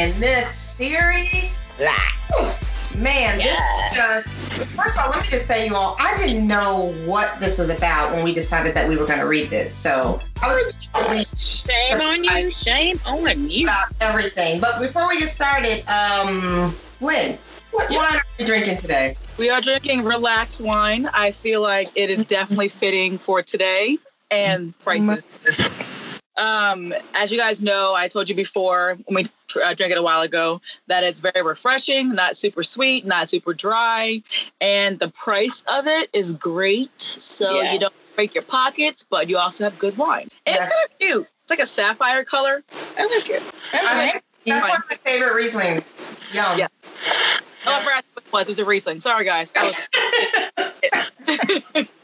in this series. Lots. Man, Yeah. this just first of all, let me just say you all, I didn't know what this was about when we decided that we were gonna read this. So I was really Shame on you. Shame on you. about everything. But before we get started, um, Lynn, what Yeah. wine are you drinking today? We are drinking relaxed wine. I feel like it is definitely fitting for today and prices. Um, as you guys know, I told you before when we tr- uh, drank it a while ago that it's very refreshing, not super sweet, not super dry, and the price of it is great. So Yeah. you don't break your pockets, but you also have good wine. Yes. It's kind of cute. It's like a sapphire color. I like it. I- that's one of my favorite Rieslings. Yum. Yeah. Oh, I forgot was. It was a Riesling. Sorry, guys. That was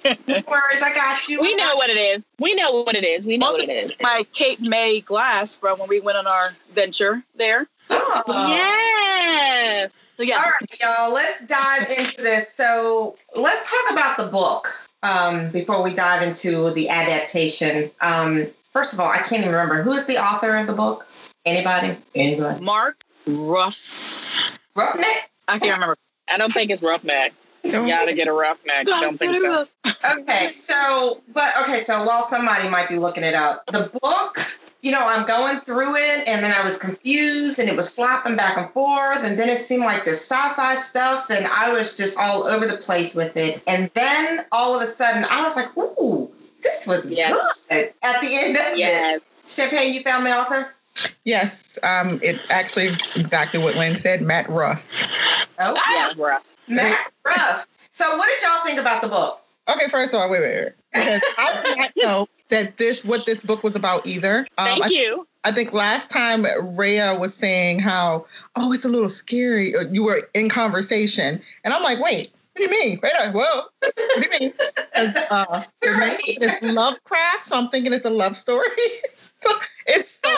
No worries, I got you. We know what it is. We know what it is. We know Most what it is. my Cape May glass from when we went on our venture there. Oh. Yes. So yeah, All right, y'all. Let's dive into this. So let's talk about the book um, before we dive into the adaptation. Um, first of all, I can't even remember who is the author of the book. Anybody? Anybody? Mark Ruff. Roughneck. I can't remember. I don't think it's roughneck. Don't- Gotta get a roughneck. Don't think so. Okay, so but okay, so while somebody might be looking it up, the book, you know, I'm going through it and then I was confused and it was flopping back and forth and then it seemed like this sci-fi stuff and I was just all over the place with it. And then all of a sudden I was like, ooh, this was Yes. good at the end of it. Yes. Champagne, you found the author? Yes, um, it actually exactly what Lynn said. Matt Ruff. Oh, Yeah, rough. Matt Ruff. So what did y'all think about the book? Okay, first of all, wait, wait, wait. Because I did not know that this what this book was about either. Um, Thank I, you. I think last time Rhea was saying how, oh, it's a little scary. You were in conversation, and I'm like, wait, what do you mean? Wait, a well, what do you mean? 'Cause, Uh, the name Right. it's Lovecraft, so I'm thinking it's a love story. so it's so,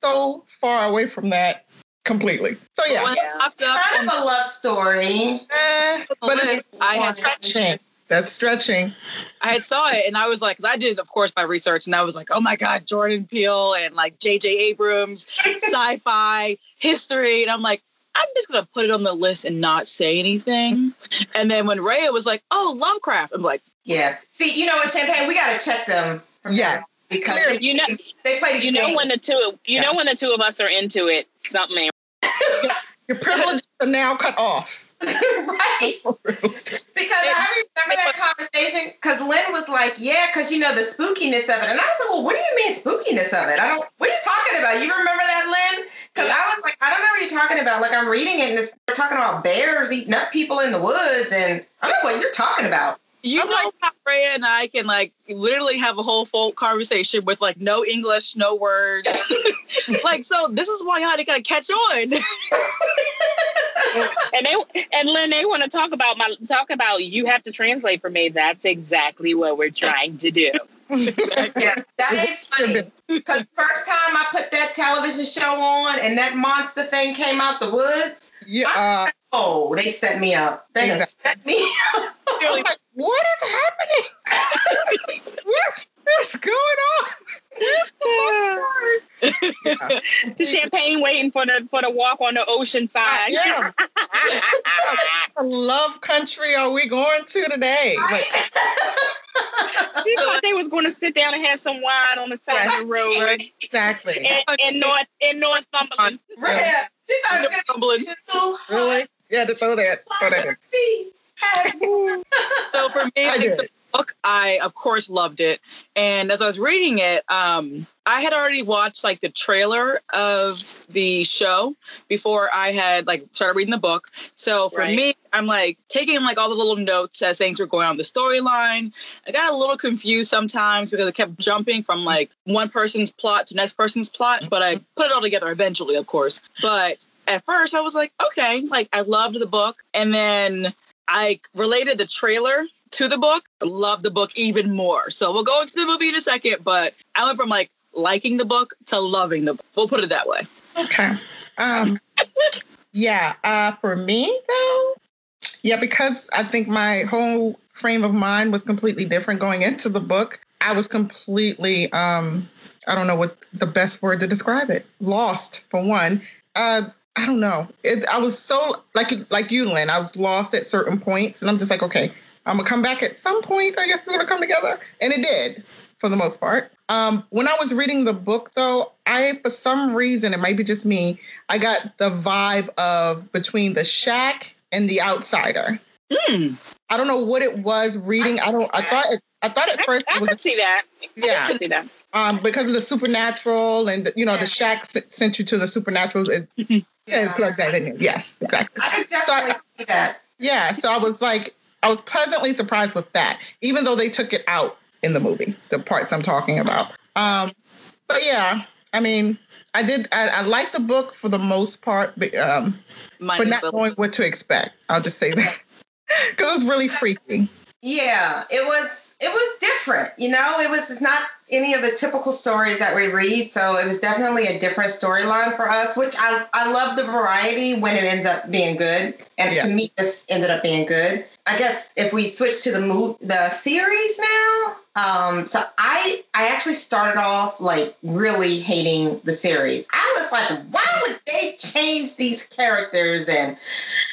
so far away from that completely. So yeah, When Yeah. it up Kind of a love story. Eh, but it's I had stretching. That's stretching. I had saw it and I was like, because I did, of course, my research, and I was like, oh my god, Jordan Peele and like J.J. Abrams, sci-fi history, and I'm like. I'm just gonna put it on the list and not say anything. Mm-hmm. And then when Rhea was like, "Oh, Lovecraft," I'm like, Yeah. See, you know what, Champagne? We got to check them. Yeah. Because Clearly. they, You know- they play the You know when the two you know when the two of us are into it, something Your privileges are now cut off. right. Because I remember that conversation because Lynn was like, yeah, because you know the spookiness of it. And I was like, well, what do you mean spookiness of it? I don't, what are you talking about? You remember that, Lynn? Because I was like, I don't know what you're talking about. Like, I'm reading it and it's, they're talking about bears eating up people in the woods. And I don't know what you're talking about. You I'm know how Rhea and I can like literally have a whole full conversation with like no English, no words. like so, this is why y'all gotta catch on. and they and Lynn, they want to talk about my talk about you have to translate for me. That's exactly what we're trying to do. Yeah, that ain't funny. Because first time I put that television show on and that monster thing came out the woods, Yeah. Uh, oh, they set me up. They done set me up. I'm like, what is happening? what's, what's going on? Where's the? Yeah. Champagne waiting for the for the walk on the ocean side. Yeah. What love country are we going to today? Like, she thought they was going to sit down and have some wine on the side of the road Right. exactly. in, in North in Northumberland. Rhea, she thought it was going to be too Really? Yeah, to throw that. Throw that in. so for me, I like, the book, I of course loved it. And as I was reading it, um, I had already watched like the trailer of the show before I had like started reading the book. So for Right. me, I'm like taking like all the little notes as things were going on the storyline. I got a little confused sometimes because I kept jumping from like one person's plot to next person's plot, but I put it all together eventually, of course. But at first I was like, okay, like I loved the book. And then I related the trailer to the book, loved the book even more. So we'll go into the movie in a second, but I went from like liking the book to loving the book. We'll put it that way. Okay. Um, Yeah. Uh, for me though, yeah, because I think my whole frame of mind was completely different going into the book. I was completely um I don't know what the best word to describe it. Lost for one. Uh I don't know. It, I was so like like you, Lynn. I was lost at certain points, and I'm just like, okay, I'm gonna come back at some point. I guess we're gonna come together, and it did for the most part. Um, when I was reading the book, though, I for some reason it might be just me. I got the vibe of between the shack and the outsider. Hmm. I don't know what it was reading. I don't. I thought. It, I thought at first I, I it was could see that. yeah. I could see that. Um, because of the supernatural and you know the shack sent you to the supernatural. It, yeah, Yeah. plug that in. there. Yes, exactly. I could definitely see that. Yeah, so I was like, I was pleasantly surprised with that, even though they took it out in the movie, the parts I'm talking about. Um, but yeah, I mean, I did. I, I liked the book for the most part, but um, Mine but not well. knowing what to expect. I'll just say that because it was really freaky. Yeah, it was it was different. You know, it was it's not any of the typical stories that we read, so it was definitely a different storyline for us. Which I I love the variety when it ends up being good, and Yeah. to me this ended up being good. I guess if we switch to the move the series now, um, so I I actually started off like really hating the series. I was like, why would they change these characters? And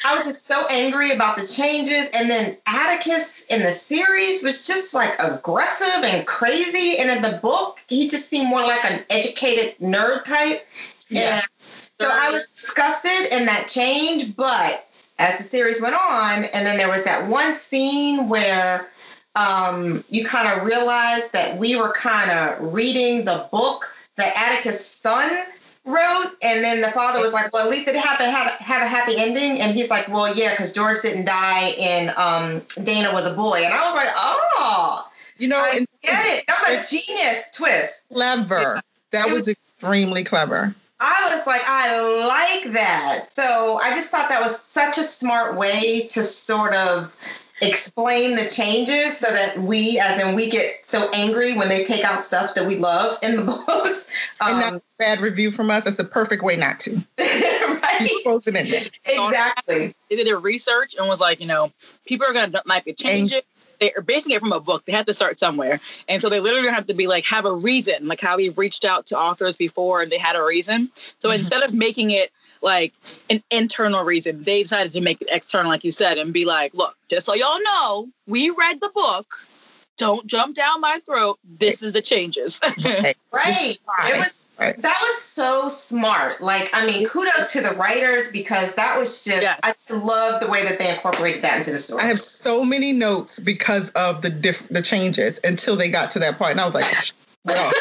I was just so angry about the changes. And then Atticus in the series was just like aggressive and crazy. And in the book, he just seemed more like an educated nerd type. Yeah. And so I was disgusted in that change. But as the series went on, and then there was that one scene where um, you kind of realized that we were kind of reading the book that Atticus' son wrote, and then the father was like, "Well, at least it happened have a, have a happy ending," and he's like, "Well, yeah, because George didn't die, and um, Dana was a boy," and I was like, "Oh, You know, I get it. That's a genius twist." clever. That was extremely clever. I was like, I like that. So I just thought that was such a smart way to sort of explain the changes so that we, as in we get so angry when they take out stuff that we love in the books. and Um, not a bad review from us. That's the perfect way not to. right? You close it in there. Exactly. They did their research and was like, you know, people are gonna like to change it. They're basing it from a book. They have to start somewhere, and so they literally have to be like have a reason, like how we've reached out to authors before and they had a reason. So Mhm. instead of making it like an internal reason, they decided to make it external, like you said, and be like, look, just so y'all know, we read the book. Don't jump down my throat. This is the changes. Right. It was Right. that was so smart. Like, I mean, kudos to the writers because that was just Yes. I just love the way that they incorporated that into the story. I have so many notes because of the diff- the changes until they got to that part, and I was like, well,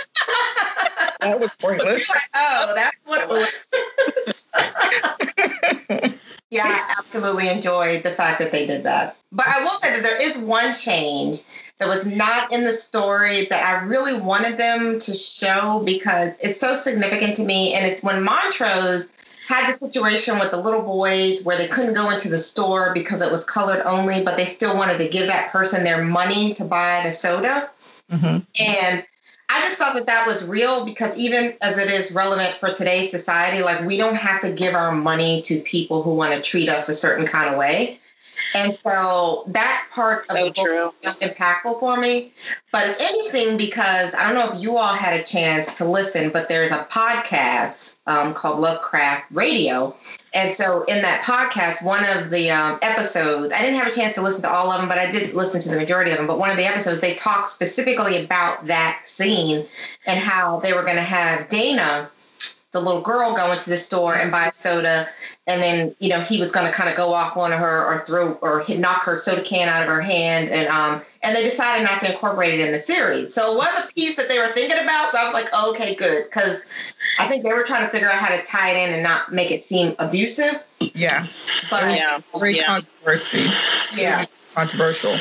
that was pointless. Like, oh, that's what it was. yeah, I absolutely enjoyed the fact that they did that. But I will say that there is one change that was not in the story that I really wanted them to show because it's so significant to me. And it's when Montrose had the situation with the little boys where they couldn't go into the store because it was colored only, but they still wanted to give that person their money to buy the soda. Mhm. And I just thought that that was real because even as it is relevant for today's society, like we don't have to give our money to people who want to treat us a certain kind of way. And so that part of So the book true. was impactful for me. But it's interesting because I don't know if you all had a chance to listen, but there's a podcast um, called Lovecraft Radio. And so in that podcast, one of the um, episodes, I didn't have a chance to listen to all of them, but I did listen to the majority of them. But one of the episodes, they talked specifically about that scene and how they were going to have Dana, the little girl, going to the store and buy soda. And then, you know, he was going to kind of go off on her or throw or hit, knock her soda can out of her hand. And um, and they decided not to incorporate it in the series. So it was a piece that they were thinking about. So I was like, oh, okay, good. Because I think they were trying to figure out how to tie it in and not make it seem abusive. Yeah, But Yeah. great Yeah. controversy. yeah. Controversial.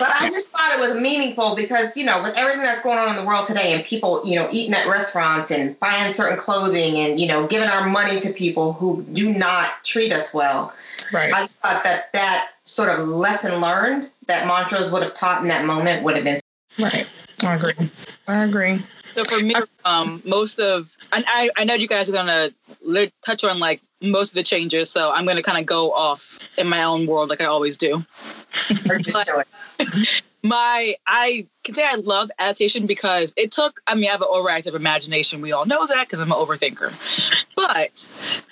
But I just thought it was meaningful because, you know, with everything that's going on in the world today and people, you know, eating at restaurants and buying certain clothing and, you know, giving our money to people who do not treat us well, Right. I just thought that that sort of lesson learned that Montrose would have taught in that moment would have been. Right. I agree. I agree. So for me, um, most of and I, I know you guys are gonna li- touch on like most of the changes, so I'm gonna kind of go off in my own world like I always do. My I can say I love adaptation because it took I mean I have an overactive imagination. We all know that because I'm an overthinker. But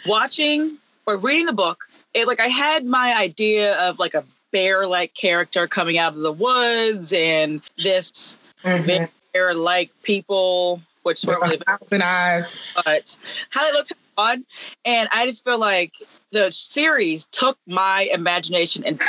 watching or reading the book, it like I had my idea of like a bear-like character coming out of the woods and this Mhm. bear-like people, which weren't really my open eyes. but how they looked odd. And I just feel like the series took my imagination and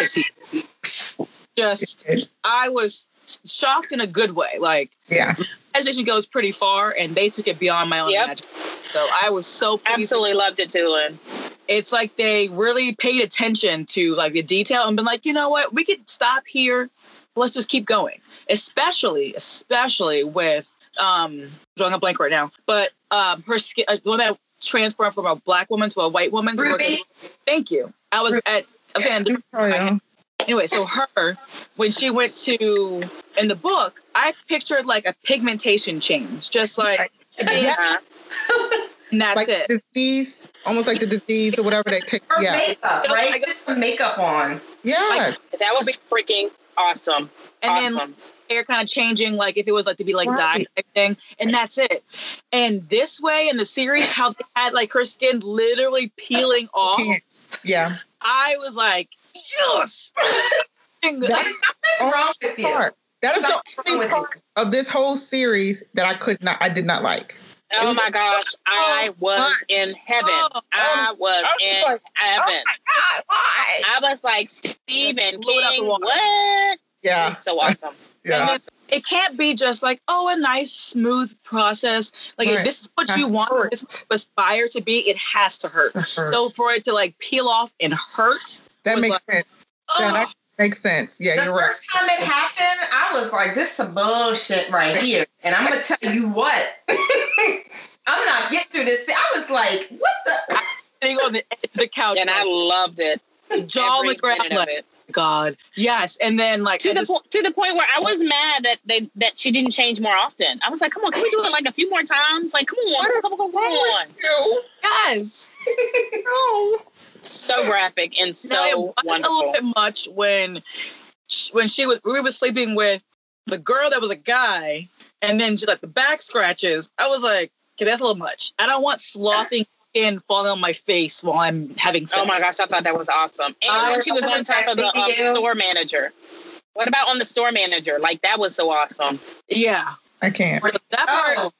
just I was shocked in a good way. Like Yeah. imagination goes pretty far and they took it beyond my own Yep. imagination. So I was so pleased. Absolutely loved it too, Lynn. It's like they really paid attention to like the detail and been like, you know what, we could stop here. Let's just keep going. Especially, especially with um drawing a blank right now. But um her skin uh, the one that transformed from a black woman to a white woman. to work- Ruby. Thank you. I was at I'm saying different Oh, anyway, so her, when she went to in the book, I pictured like a pigmentation change, just like Yeah. and that's Like it. the disease, almost like the disease or whatever they take. Or Yeah. makeup, right? Just some makeup on. Yeah. That was freaking awesome. And then awesome. Hair kind of changing, like if it was like to be like Right. thing, and that's it. And this way in the series, how they had like her skin literally peeling off, Yeah. I was like, yes. That's wrong with you? That is the only part of this whole series that I could not, I did not like. oh my gosh, oh I was in heaven. Oh, I um, was I was in oh heaven. I was like Stephen blew it out the King. What? Yeah. It's so awesome. Yeah. And it's, it can't be just like, oh, a nice, smooth process. Like, if this is what you want, hurt. this is what aspire to be, it has to hurt. So for it to like peel off and hurt, that was makes sense. Yeah, that makes sense. Yeah, The you're right. first time it happened, I was like, this is some bullshit right here. And I'm going to tell you what. I'm not getting through this. I was like, what the? sitting on the, the couch, And I loved it. jaw on the ground, of it. God, yes. And then like To the just- po- to the point where I was mad that they that she didn't change more often. I was like, come on, can we do it like a few more times? Like, come on, come on, come on, come on. Yes. No. So graphic and No, it so was a little bit much when sh- when she was we were sleeping with the girl that was a guy, and then she like the back scratches. I was like, okay, that's a little much. I don't want slothing skin falling on my face while I'm having sex. Oh my gosh, I thought that was awesome. And I when she was on top of the um, store manager. What about on the store manager? Like that was so awesome. Yeah, I can't. so that part Oh,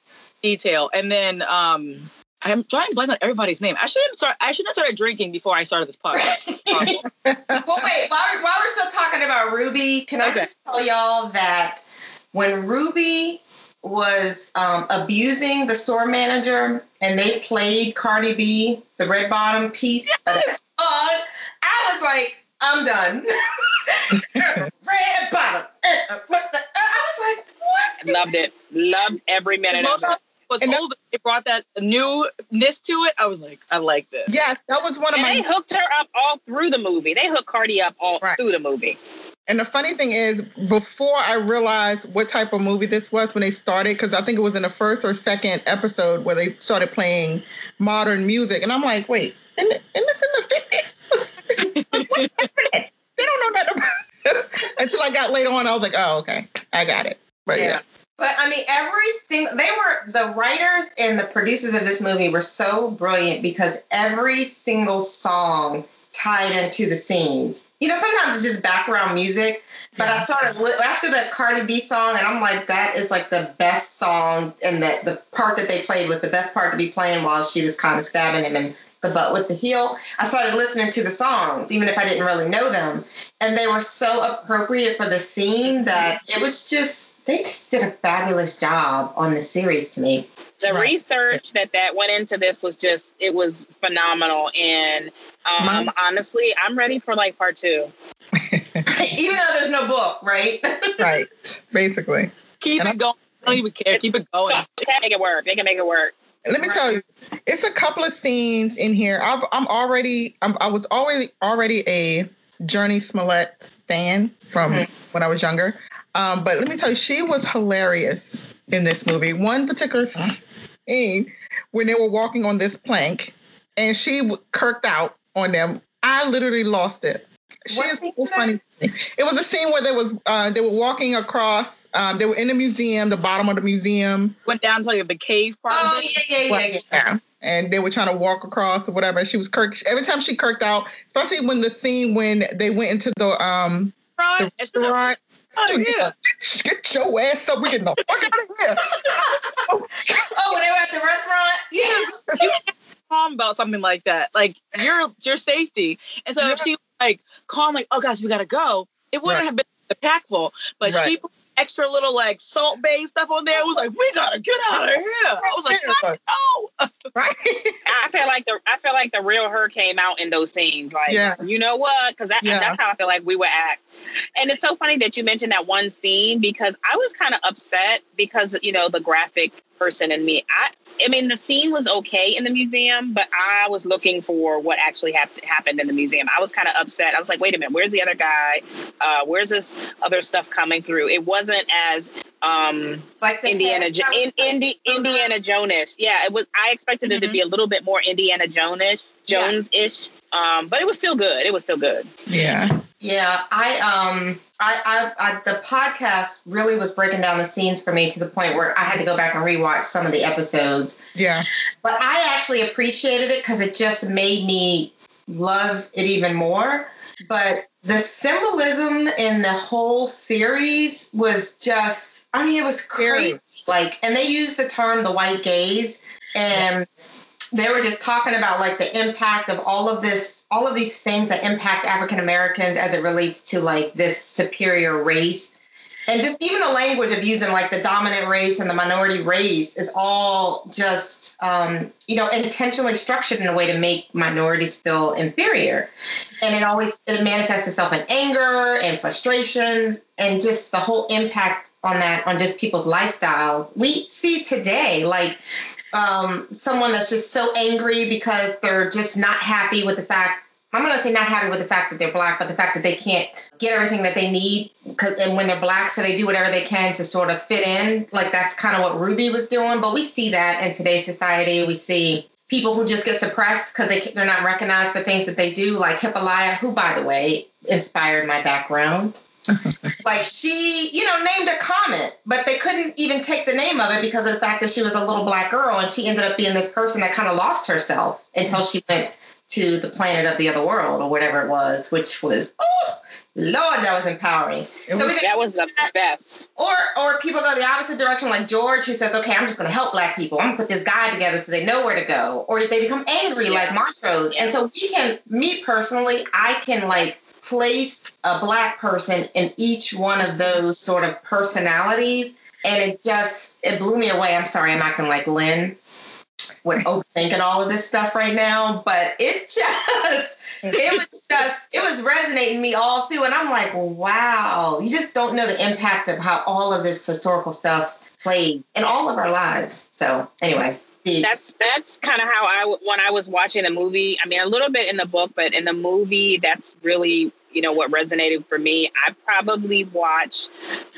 detail, and then um. I'm trying to blank on everybody's name. I shouldn't start. I shouldn't have started drinking before I started this podcast. well, wait. While we're, while we're still talking about Ruby, can I just tell y'all that when Ruby was um, abusing the store manager and they played Cardi B, the red bottom piece of that song, I was like, I'm done. red bottom. What I was like, what? Loved it. Loved every minute of Most it. of it was And that- older. They brought that newness to it. I was like, I like this. Yes, that was one of And my they hooked her up all through the movie. They hooked Cardi up all Right. through the movie. And the funny thing is, before I realized what type of movie this was when they started, because I think it was in the first or second episode where they started playing modern music, and I'm like, wait, isn't, it- isn't this in the 50s? they don't know nothing about this. Until I got later on, I was like, oh, okay, I got it. But yeah, But I mean, every single they were the writers and the producers of this movie were so brilliant because every single song tied into the scenes. You know, sometimes it's just background music, but I started li- after the Cardi B song, and I'm like, that is like the best song, and that the part that they played was the best part to be playing while she was kind of stabbing him in the butt with the heel. I started listening to the songs, even if I didn't really know them, and they were so appropriate for the scene that it was just they just did a fabulous job on the series to me. The Right. research that that went into this was just it was phenomenal. And um, My- honestly, I'm ready for like part two. Even though there's no book, right? right, basically. Keep And it going. I don't even care. Keep it going. So they can make it work. They can make it work. Let me Right. tell you, it's a couple of scenes in here. I've, I'm already, I'm, I was already already a Jurnee Smollett fan from Mhm. when I was younger. Um, but let me tell you, she was hilarious in this movie. One particular scene when they were walking on this plank, and she w- kirked out on them. I literally lost it. She What is so was that? funny. It was a scene where they was uh, they were walking across. Um, they were in the museum, the bottom of the museum. Went down to like the cave part. Oh of yeah, yeah, yeah, yeah. Yeah. And they were trying to walk across or whatever. And she was kirked. Every time she kirked out, especially when the scene when they went into the um Right. the It's restaurant. Oh, yeah. like, Get your ass up. We getting the fuck out of here. Oh, when they were at the restaurant. Yeah. you can't calm about something like that. Like your your safety. And so if she like calm, like, oh guys, we gotta go, it wouldn't Right. have been impactful. But Right. she put extra little like Salt Bae stuff on there. It was like, we gotta get out of here. I was like, God, no. Right. I feel like the I feel like the real her came out in those scenes. Like, Yeah. you know what? Because that, Yeah. that's how I feel like we would act. And it's so funny that you mentioned that one scene because I was kind of upset because you know the graphic person in me. I I mean the scene was okay in the museum, but I was looking for what actually hap- happened in the museum. I was kind of upset. I was like, wait a minute, where's the other guy? Uh, where's this other stuff coming through? It wasn't as um Like Indiana head jo- in, Indi- Indiana Jones. Yeah, it was. I expected it to be a little bit more Indiana Jones Jones ish, um, but it was still good. It was still good. Yeah. Yeah, I um, I, I, I, the podcast really was breaking down the scenes for me to the point where I had to go back and rewatch some of the episodes. Yeah. But I actually appreciated it because it just made me love it even more. But the symbolism in the whole series was just, I mean, it was crazy. Like, and they used the term the white gaze, and they were just talking about like the impact of all of this, all of these things that impact African Americans as it relates to like this superior race. And just even the language of using like the dominant race and the minority race is all just, um, you know, intentionally structured in a way to make minorities feel inferior. And it always it manifests itself in anger and frustrations and just the whole impact on that on just people's lifestyles. We see today like um, someone that's just so angry because they're just not happy with the fact. I'm going to say not happy with the fact that they're black, but the fact that they can't get everything that they need. Because and when they're black, so they do whatever they can to sort of fit in. Like that's kind of what Ruby was doing. But we see that in today's society. We see people who just get suppressed because they they're not recognized for things that they do, like Hippolyta, who by the way inspired my background. like she, you know, named a comet, but they couldn't even take the name of it because of the fact that she was a little black girl and she ended up being this person that kind of lost herself until she went to the planet of the other world or whatever it was, which was oh Lord, that was empowering. Was- So That was the best. or or people go the opposite direction, like George, who says, "Okay, I'm just going to help Black people. I'm going to put this guide together so they know where to go." Or they become angry, Yeah. like Montrose. And so we can, me personally, I can like place a Black person in each one of those sort of personalities, and it just it blew me away. I'm sorry, I'm acting like Lynn with overthinking all of this stuff right now, but it just it was just it was resonating me all through and i'm like wow you just don't know the impact of how all of this historical stuff played in all of our lives so anyway That's that's kind of how I when I was watching the movie. I mean, a little bit in the book, but in the movie, that's really you know what resonated for me. I probably watched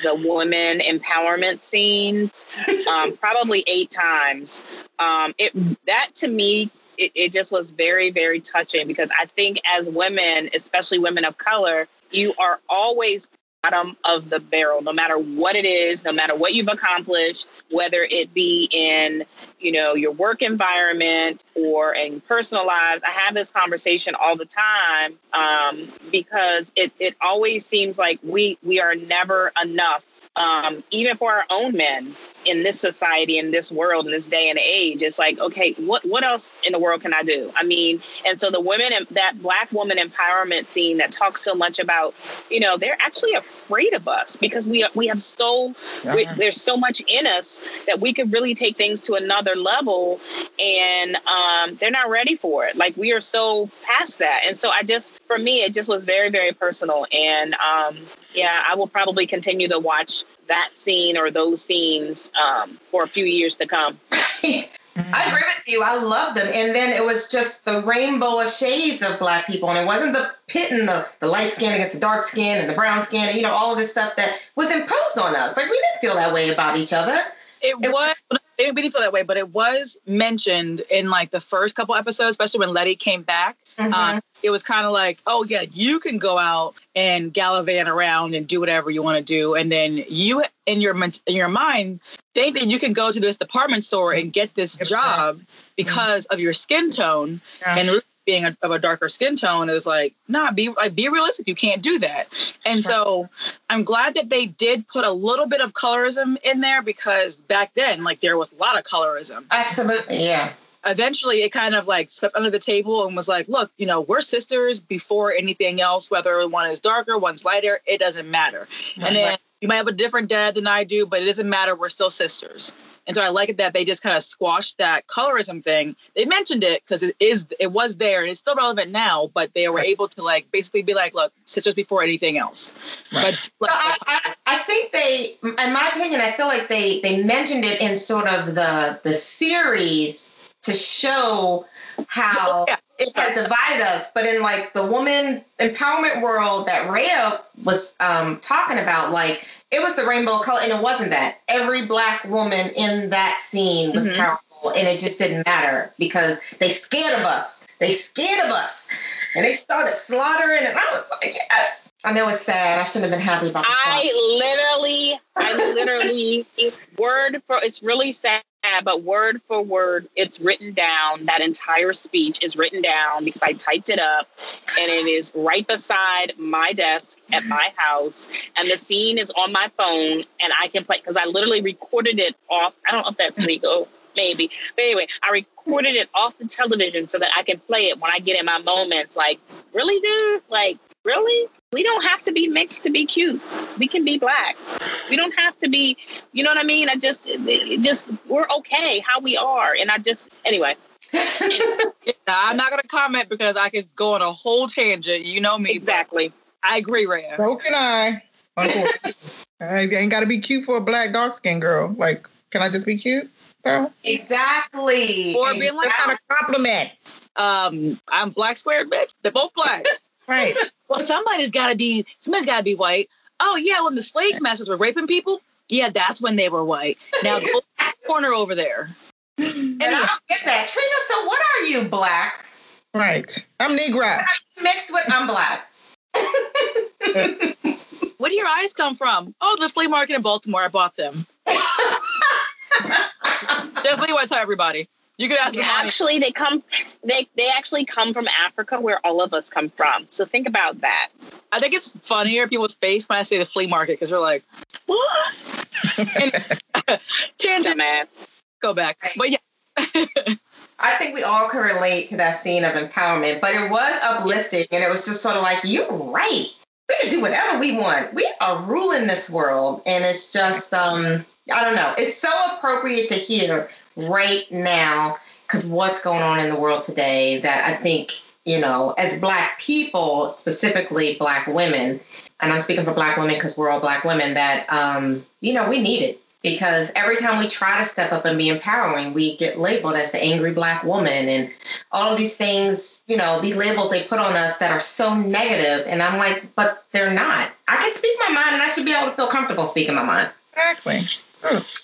the women empowerment scenes um, probably eight times. Um, it that to me. It, it just was very, very touching because I think as women, especially women of color, you are always bottom of the barrel, no matter what it is, no matter what you've accomplished, whether it be in, you know, your work environment or in personal lives. I have this conversation all the time um, because it, it always seems like we we are never enough, um, even for our own men in this society, in this world, in this day and age. It's like, okay, what what else in the world can I do? I mean, and so the women and that black woman empowerment scene that talks so much about, you know, they're actually afraid of us because we we have so we, there's so much in us that we could really take things to another level, and um, they're not ready for it. Like we are so past that, and so I just for me it just was very very personal, and um, yeah, I will probably continue to watch that scene or those scenes um, for a few years to come. I agree with you. I love them. And then it was just the rainbow of shades of black people. And it wasn't the pitting the, the light skin against the dark skin and the brown skin and, you know, all of this stuff that was imposed on us. Like, we didn't feel that way about each other. It, it was, was it didn't feel that way, but it was mentioned in like the first couple episodes, especially when Letty came back. Mm-hmm. Um, it was kind of like, oh yeah, you can go out and gallivant around and do whatever you want to do, and then you in your in your mind think that you can go to this department store and get this job because of your skin tone, yeah. and being a, of a darker skin tone is like, nah, be like be realistic. You can't do that. And so I'm glad that they did put a little bit of colorism in there because back then, like there was a lot of colorism. Absolutely, yeah. Eventually, it kind of like swept under the table and was like, look, you know, we're sisters before anything else. Whether one is darker, one's lighter, it doesn't matter. Right. And then you might have a different dad than I do, but it doesn't matter. We're still sisters. And so I like it that they just kind of squashed that colorism thing. They mentioned it because it is it was there and it's still relevant now, but they were right. able to like basically be like, look, sisters before anything else. Right. But so I, I, I think they in my opinion, I feel like they they mentioned it in sort of the the series to show how yeah. it has divided us. But in like the woman empowerment world that Rhea was um, talking about, like it was the rainbow color, and it wasn't that. Every black woman in that scene was mm-hmm. powerful, and it just didn't matter because they scared of us. They scared of us, and they started slaughtering, and I was like, yes. I know it's sad. I shouldn't have been happy about. I literally, I literally, word for it's really sad but word for word, it's written down. That entire speech is written down because I typed it up and it is right beside my desk at my house. And the scene is on my phone and I can play because I literally recorded it off. I don't know if that's legal, oh, maybe. But anyway, I recorded it off the television so that I can play it when I get in my moments. Like, really, dude? Like, really? We don't have to be mixed to be cute. We can be black. We don't have to be, you know what I mean? I just, just, we're okay how we are. And I just, anyway. I'm not going to comment because I could go on a whole tangent. You know me. Exactly. I agree, Rhea. So can I. I ain't got to be cute for a black dark skinned girl. Like, can I just be cute? So? Exactly. Or being like, not a compliment. Um, I'm black squared, bitch. They're both black. right. Well, somebody's got to be. Somebody's got to be white. Oh yeah, when the slave masters were raping people, yeah, that's when they were white. Now go corner over there. And I don't get that, Trina. So what are you, black? Right. I'm Negro. Mixed with I'm black. Where do your eyes come from? Oh, the flea market in Baltimore. I bought them. That's what you want to tell everybody. You could ask them. Actually, they come. They they actually come from Africa, where all of us come from. So think about that. I think it's funnier people's face when I say the flea market because they're like, "What?" tangent. Dumbass. Go back, but yeah. I think we all can relate to that scene of empowerment, but it was uplifting, and it was just sort of like, "You're right. We can do whatever we want. We are ruling this world," and it's just, um, I don't know. It's so appropriate to hear right now because what's going on in the world today that I think, you know, as Black people, specifically Black women, and I'm speaking for Black women because we're all Black women, that, um, you know, we need it because every time we try to step up and be empowering, we get labeled as the angry black woman and all of these things, you know, these labels they put on us that are so negative. And I'm like, but they're not. I can speak my mind and I should be able to feel comfortable speaking my mind. Exactly.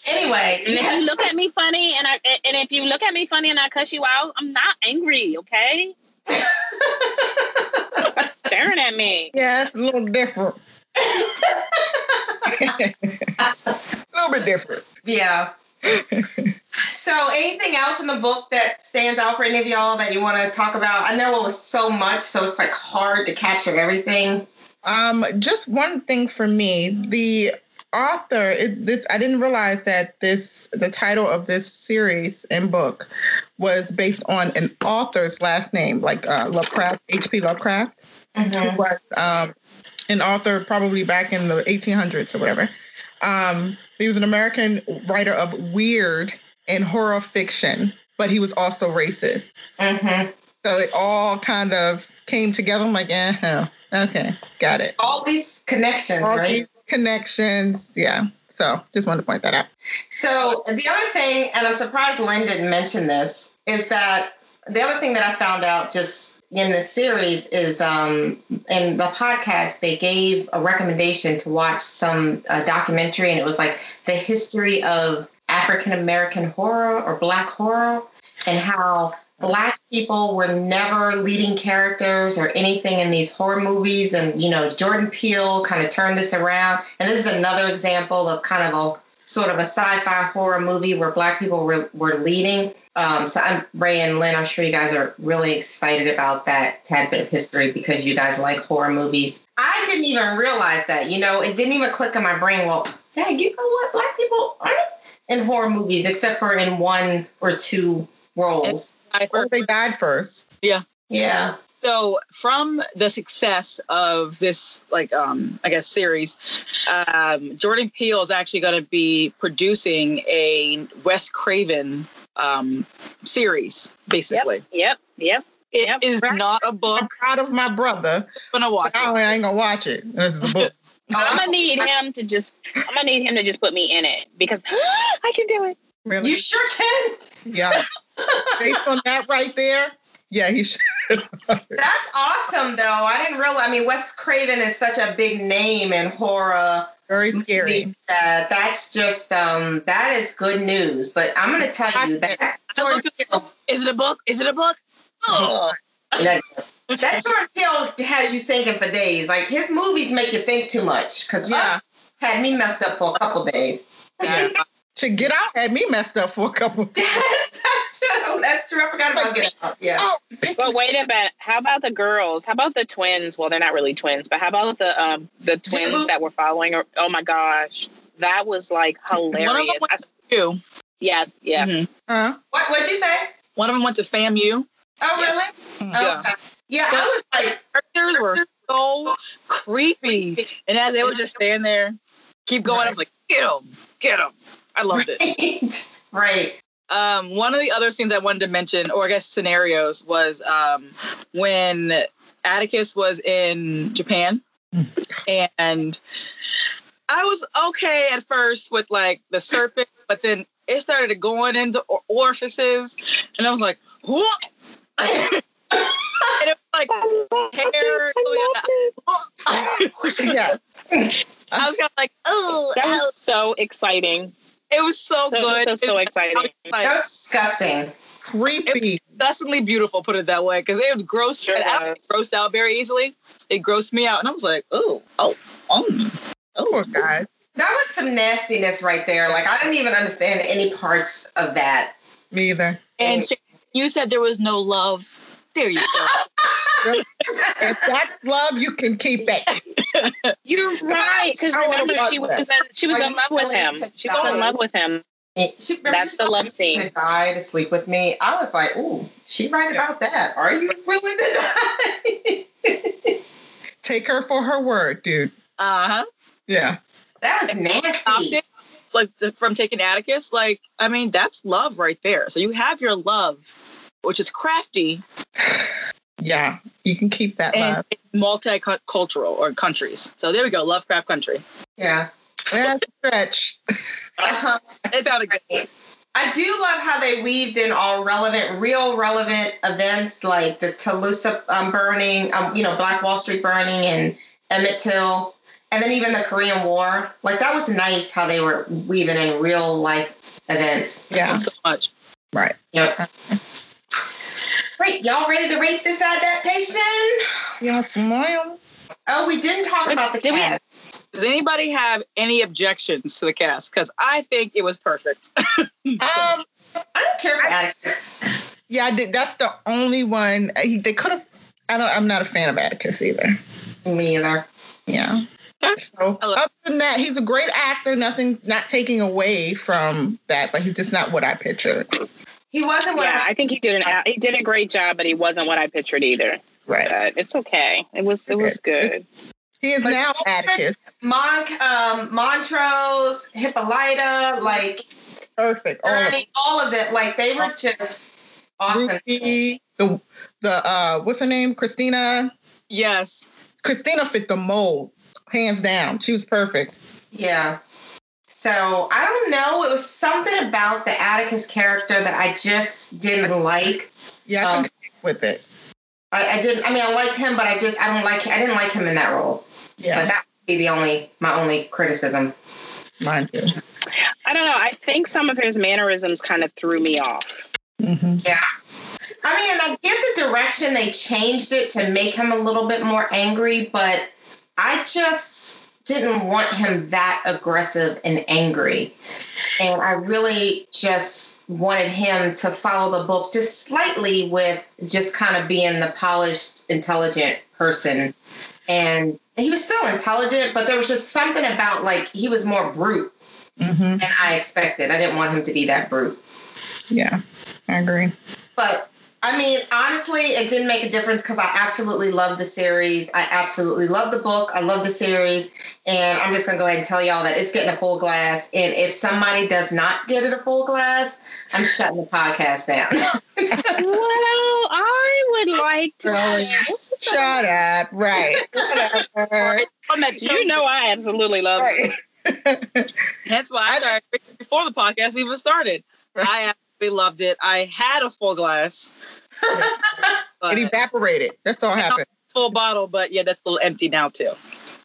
Anyway, if you look at me funny and I and if you look at me funny and I cuss you out, I'm not angry, okay? staring at me. Yeah, it's a little different. a little bit different. Yeah. so, anything else in the book that stands out for any of y'all that you want to talk about? I know it was so much, so it's like hard to capture everything. Um, just one thing for me, the author it, this i didn't realize that this the title of this series and book was based on an author's last name like uh, lovecraft hp lovecraft. Mm-hmm. who was um, an author probably back in the 1800s or whatever. Um, he was an american writer of weird and horror fiction but he was also racist. Mm-hmm. so it all kind of came together. I'm like eh, okay. Got it. All these connections all right? these connections. Yeah. So just wanted to point that out. So the other thing, and I'm surprised Lynn didn't mention this, is that the other thing that I found out just in the series is um, in the podcast they gave a recommendation to watch some uh, documentary, and it was like the history of African American horror or black horror and how black people were never leading characters or anything in these horror movies. And you know jordan peele kind of turned this around. And this is another example of kind of a sort of a sci-fi horror movie where black people were, were leading. Um, so i'm ray and lynn i'm sure you guys are really excited about that tad bit of history because you guys like horror movies. I didn't even realize that you know it didn't even click in my brain. Well dang you know what? Black people aren't in horror movies except for in one or two roles I Or they died first. yeah Yeah. so from the success of this like um i guess series um jordan peele is actually going to be producing a wes craven um series basically Yep. Yep. It Yep. is not a I'm book proud of my brother. i'm gonna watch I ain't gonna watch it. This is a book. I'm gonna need him to just. I'm gonna need him to just put me in it because I can do it. Really? you sure can yeah. Based on that right there, yeah, he should. That's awesome, though. I didn't realize. I mean, Wes Craven is such a big name in horror. Very scary. movies That that's just um that is good news. But I'm going to tell you that Jordan looked Peele, is it a book is it a book oh. that, that Jordan Peele has you thinking for days. Like his movies make you think too much. Because Yeah. had me messed up for a couple days. Yeah. Should Get Out had me messed up for a couple of that's true. That's true. I forgot about Get Out. Yeah. Oh, But wait a minute. How about the girls? How about the twins? Well, they're not really twins, but how about the um the twins Jibbles? that were following her? Oh my gosh, that was like hilarious. went- I- you yes, yes. Mhm. huh? What What'd you say? one of them went to famu Oh, really? Yeah. Yeah. Okay. Yeah. I was like, characters were so creepy and as they would just stand there keep going i was like get him get him i loved it right. um, one of the other scenes I wanted to mention, or I guess scenarios, was um, when Atticus was in Japan, and I was okay at first with like the serpent, but then it started going into or- orifices, and I was like, what? and it was like hair. Yeah. I was kind of like, oh, That was so exciting. It was so, So, good. so, so It exciting. was, like, That disgusting. Creepy. disgustingly beautiful, put it that way, because it was gross. Sure and I was. get grossed out very easily. It grossed me out, and I was like, "Oh, oh, oh, Poor guy. That was some nastiness right there. Like I didn't even understand any parts of that. Me either. And she, you said there was no love. There you go. If that's love, you can keep it. You're right, because remember she was in, she was in love with him. She was in love with him. She, That's the love scene. To die to sleep with me. I was like, ooh, she right about that. Are you willing to die? Take her for her word, dude. Uh huh. Yeah. that was nasty. Like from taking Atticus, like I mean, that's love right there. So you have your love, which is crafty Yeah. You can keep that and love. multicultural or countries. So there we go, Lovecraft country. Yeah. That's a stretch. Uh-huh. It sounded good. I do love how they weaved in all relevant, real relevant events like the Tulsa um, burning, um, you know, Black Wall Street burning and Emmett Till, and then even the Korean War. Like that was nice how they were weaving in real life events. Yeah. so much. Right. Yep. Great, y'all ready to rate this adaptation? Yeah, smile. Oh, we didn't talk about the cast. Does anybody have any objections to the cast? Because I think it was perfect. Um, I don't care about Atticus. yeah, I did. That's the only one. He, they could have. I don't. I'm not a fan of Atticus either. Me either. Yeah. So I love- other than that, he's a great actor. Nothing, not taking away from that, but he's just not what I pictured. He wasn't what Yeah, I think he did an he did a great job, but he wasn't what I pictured either. Right. But it's okay. It was it was good. He is But- now Atticus. Mon- um, Montrose, Hippolyta, like Perfect. All of Ernie, all of them, like they were just awesome. Ruthie, the the uh, what's her name? Christina. yes. Christina fit the mold, hands down. She was perfect. Yeah. So I don't know. It was something about the Atticus character that I just didn't like. Yeah, I Um, with it. I, I didn't. I mean, I liked him, but I just I don't like. I didn't like him in that role. But Yeah, that would be the only my only criticism. mine too. I don't know. I think some of his mannerisms kind of threw me off. Mm-hmm. Yeah. I mean, I get the direction they changed it to make him a little bit more angry, but I just didn't want him that aggressive and angry. And I really just wanted him to follow the book just slightly with just kind of being the polished, intelligent person. And he was still intelligent, but there was just something about like he was more brute mm-hmm. than I expected. I didn't want him to be that brute. Yeah, I agree. But I mean, honestly, it didn't make a difference because I absolutely love the series. I absolutely love the book. I love the series. And I'm just going to go ahead and tell y'all that it's getting a full glass. And if somebody does not get it a full glass, I'm shutting the podcast down. well, I would like to. shut up. Right. you know, I absolutely love right. it. That's why I started before the podcast even started. Right. I absolutely loved it. I had a full glass. it evaporated. That's all happened. Full bottle, but yeah, that's a little empty now too.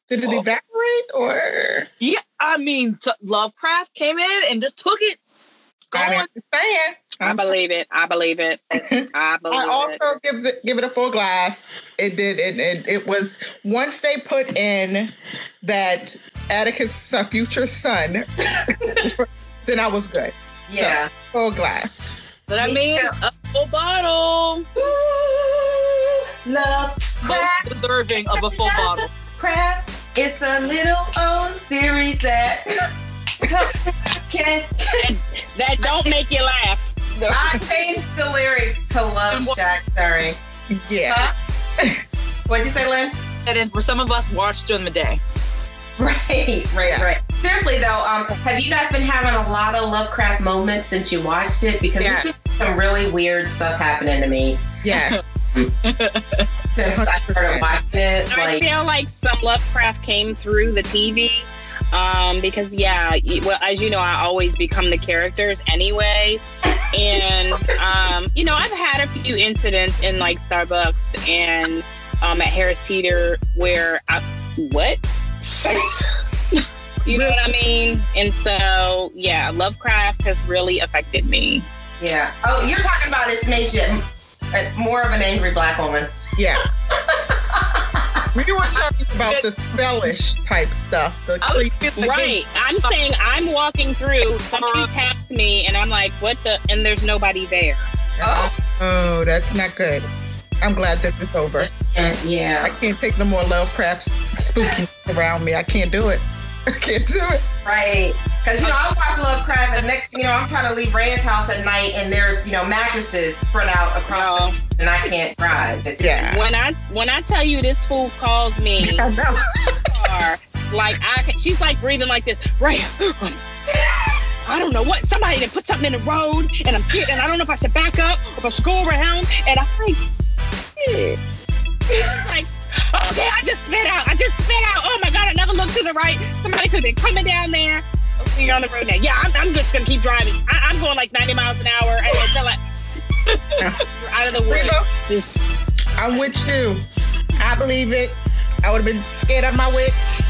Did it oh. evaporate or? Yeah, I mean, t- Lovecraft came in and just took it. I mean, saying. I believe it. I believe it. I believe it. I also it. give it give it a full glass. It did. It, it it was once they put in that Atticus' future son, then I was good. Yeah, so, full glass. But I mean, a full bottle. Ooh, love. Most deserving of a full bottle. Crap. It's a little old series that can that don't make you laugh. I changed the lyrics to Love Shack. Sorry. Yeah. Huh? What'd you say, Lynn? And for some of us, watched during the day. Right, right, yeah. right. Seriously though, um, have you guys been having a lot of Lovecraft moments since you watched it? Because yeah. there's just some really weird stuff happening to me. Yeah. since I started watching it, I feel like some Lovecraft came through the TV. Um, because yeah, well, as you know, I always become the characters anyway. And um, you know, I've had a few incidents in like Starbucks and um, at Harris Teeter where I what you know what I mean? And so, yeah, Lovecraft has really affected me. Yeah. Oh, you're talking about it's made you more of an angry black woman. Yeah. we were talking about the spellish type stuff. The right. I'm saying I'm walking through, somebody taps me, and I'm like, what the? And there's nobody there. Oh, oh that's not good. I'm glad that it's over. Uh, yeah. I can't take no more Lovecraft spooky around me. I can't do it. I can't do it. Right. Because, you know, I watch Lovecraft, and next you know, I'm trying to leave Ray's house at night, and there's, you know, mattresses spread out across the, and I can't drive. It's, yeah. When I when I tell you this fool calls me, car, like I can, she's like breathing like this, Ray. Um, I don't know what somebody that put something in the road, and I'm and I don't know if I should back up or if I should go around, and I'm like, like, okay, I just spit out. I just spit out. Oh my god, I never looked to the right. Somebody could have been coming down there. Okay, you're on the road now. Yeah, I'm, I'm just gonna keep driving. I, am going like 90 miles an hour and until I, you're out of the woods. I'm with you. I believe it. I would have been scared of my wits.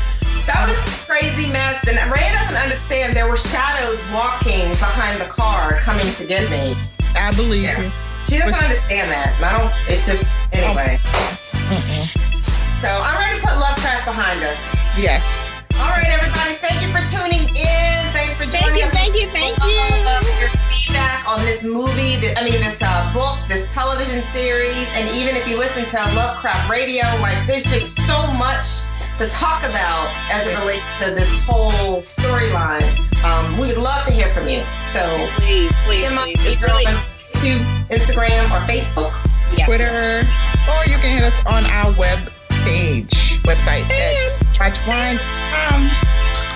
That was a crazy mess. And Ray doesn't understand there were shadows walking behind the car coming to get me. I believe yeah. you. She doesn't but, understand that. I don't, it just, anyway. Oh. Mm-mm. So I'm ready to put Lovecraft behind us. Yes. All right, everybody. Thank you for tuning in. Thanks for joining thank you, us. Thank you, thank you, thank you. Your feedback on this movie, this, I mean, this uh, book, this television series, and even if you listen to Lovecraft Radio, like there's just so much to talk about as it relates to this whole storyline. Um, we would love to hear from you. So please, please, please. It's really to Instagram or Facebook, yeah. Twitter, or you can hit us on our web page, website and, at Wine. Um,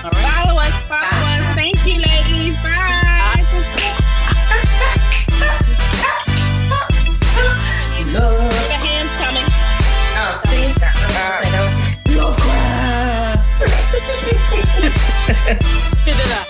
right. Follow us, follow uh-huh. us. Thank you, ladies. Bye. Love. Hands coming. Oh, see? Love.